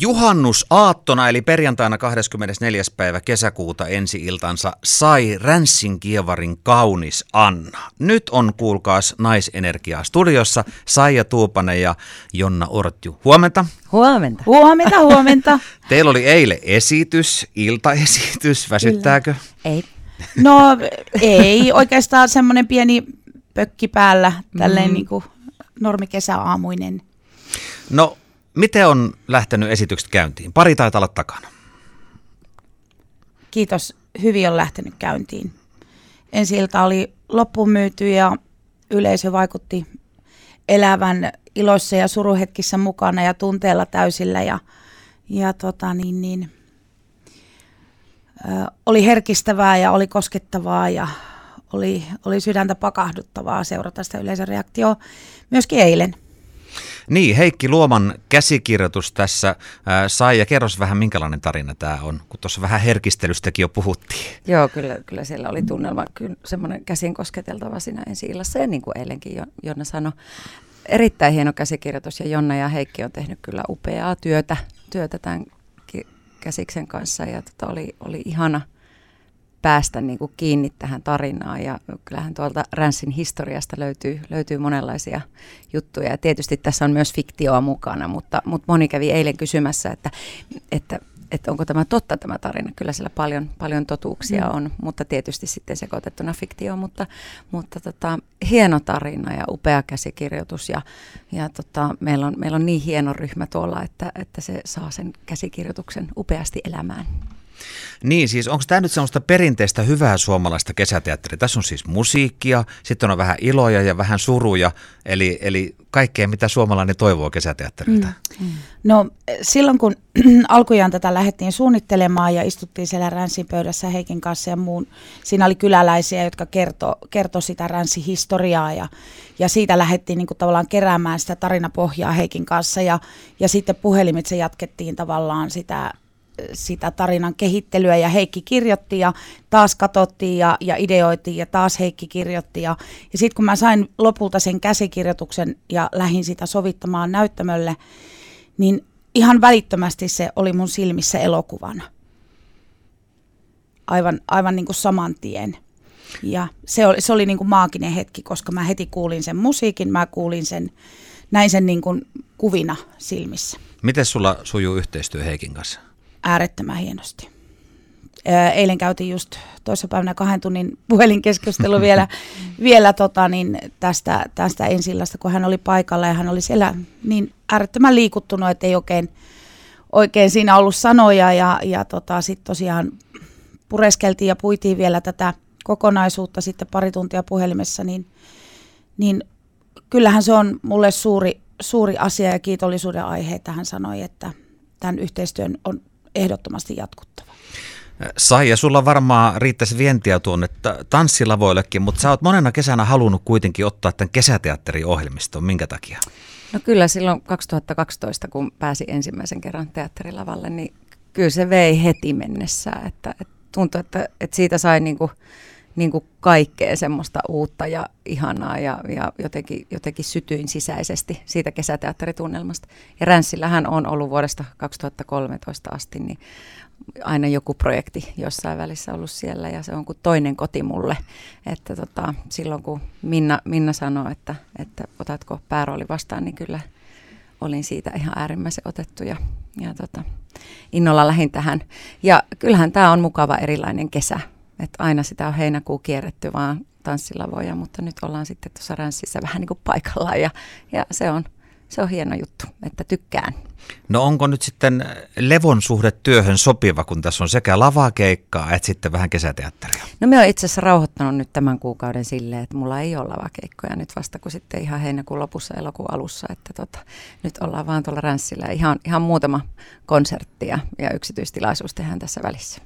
Juhannusaattona eli perjantaina 24. päivä kesäkuuta ensi-iltansa sai Ränssin kievarin kaunis Anna. Nyt on kuulkaas Naisenergiaa studiossa Saija Tuupanen ja Jonna Ortju. Huomenta. Huomenta. Huomenta, huomenta. Teillä oli eilen esitys, iltaesitys. Väsyttääkö? Ei. No ei, oikeastaan semmoinen pieni pökki päällä, tälleen mm. niin kuin normikesäaamuinen. No Miten on lähtenyt esitykset käyntiin? Pari taitaa olla takana. Kiitos. Hyvin on lähtenyt käyntiin. Ensi ilta oli loppuun myyty ja yleisö vaikutti elävän iloissa ja suruhetkissä mukana ja tunteella täysillä. Ja, ja tota niin, niin, ö, oli herkistävää ja oli koskettavaa ja oli, oli sydäntä pakahduttavaa seurata sitä yleisön reaktioa myöskin eilen. Niin, Heikki Luoman käsikirjoitus tässä ää, sai, ja kerros vähän minkälainen tarina tämä on, kun tuossa vähän herkistelystäkin jo puhuttiin. Joo, kyllä, kyllä siellä oli tunnelma, kyllä semmoinen käsin kosketeltava siinä ensi illassa, ja niin kuin eilenkin jo, Jonna sanoi. Erittäin hieno käsikirjoitus, ja Jonna ja Heikki on tehnyt kyllä upeaa työtä, työtä tämän käsiksen kanssa, ja tota oli, oli ihana – päästä niin kuin kiinni tähän tarinaan. Ja kyllähän tuolta Ranssin historiasta löytyy, löytyy monenlaisia juttuja. Ja tietysti tässä on myös fiktioa mukana, mutta, mutta moni kävi eilen kysymässä, että, että, että onko tämä totta tämä tarina. Kyllä siellä paljon, paljon totuuksia mm. on, mutta tietysti sitten sekoitettuna fiktio, mutta, mutta tota, hieno tarina ja upea käsikirjoitus. Ja, ja tota, meillä, on, meillä on niin hieno ryhmä tuolla, että, että se saa sen käsikirjoituksen upeasti elämään. Niin, siis onko tämä nyt semmoista perinteistä hyvää suomalaista kesäteatteria? Tässä on siis musiikkia, sitten on vähän iloja ja vähän suruja, eli, eli kaikkea mitä suomalainen toivoo kesäteatterilta. Mm. Mm. No silloin kun alkujaan tätä lähdettiin suunnittelemaan ja istuttiin siellä Ränsin pöydässä Heikin kanssa ja muun, siinä oli kyläläisiä, jotka kertoi kerto sitä Ränsin historiaa ja, ja siitä lähdettiin niin kuin tavallaan keräämään sitä tarinapohjaa Heikin kanssa ja, ja sitten puhelimitse jatkettiin tavallaan sitä sitä tarinan kehittelyä ja Heikki kirjoitti ja taas katsottiin ja, ja ideoitiin ja taas Heikki kirjoitti. Ja, ja sitten kun mä sain lopulta sen käsikirjoituksen ja lähdin sitä sovittamaan näyttämölle, niin ihan välittömästi se oli mun silmissä elokuvana. Aivan, aivan niin kuin saman tien. Ja se oli, se oli niin kuin maaginen hetki, koska mä heti kuulin sen musiikin, mä kuulin sen, näin sen niin kuin kuvina silmissä. Miten sulla sujuu yhteistyö Heikin kanssa? Äärettömän hienosti. Eilen käytiin just päivänä kahden tunnin puhelinkeskustelu vielä, vielä tota, niin tästä, tästä ensillasta, kun hän oli paikalla ja hän oli siellä niin äärettömän liikuttunut, että ei oikein, oikein siinä ollut sanoja ja, ja tota, sitten tosiaan pureskeltiin ja puitiin vielä tätä kokonaisuutta sitten pari tuntia puhelimessa, niin, niin kyllähän se on mulle suuri, suuri asia ja kiitollisuuden aihe, että hän sanoi, että tämän yhteistyön on ehdottomasti jatkuttava. Sai, ja sulla varmaan riittäisi vientiä tuonne tanssilavoillekin, mutta sä oot monena kesänä halunnut kuitenkin ottaa tämän kesäteatteriohjelmiston. Minkä takia? No kyllä silloin 2012, kun pääsi ensimmäisen kerran teatterilavalle, niin kyllä se vei heti mennessä. Että, että tuntui, että, että siitä sai niin kuin, niin kuin kaikkea semmoista uutta ja ihanaa ja, ja jotenkin, jotenkin sytyin sisäisesti siitä kesäteatteritunnelmasta. Ja Ränssillähän on ollut vuodesta 2013 asti niin aina joku projekti jossain välissä ollut siellä ja se on kuin toinen koti mulle. Että tota, silloin kun Minna, Minna sanoi, että, että otatko päärooli vastaan, niin kyllä olin siitä ihan äärimmäisen otettu ja, ja tota, innolla lähin tähän. Ja kyllähän tämä on mukava erilainen kesä että aina sitä on heinäkuu kierretty vaan tanssilavoja, mutta nyt ollaan sitten tuossa Ränssissä vähän niin kuin paikallaan ja, ja se, on, se on hieno juttu, että tykkään. No onko nyt sitten levon suhde työhön sopiva, kun tässä on sekä lavakeikkaa että sitten vähän kesäteatteria? No me on itse asiassa rauhoittanut nyt tämän kuukauden silleen, että mulla ei ole lavakeikkoja nyt vasta kuin sitten ihan heinäkuun lopussa elokuun alussa, että tota, nyt ollaan vaan tuolla Ränssillä ihan, ihan muutama konsertti ja, ja yksityistilaisuus tehdään tässä välissä.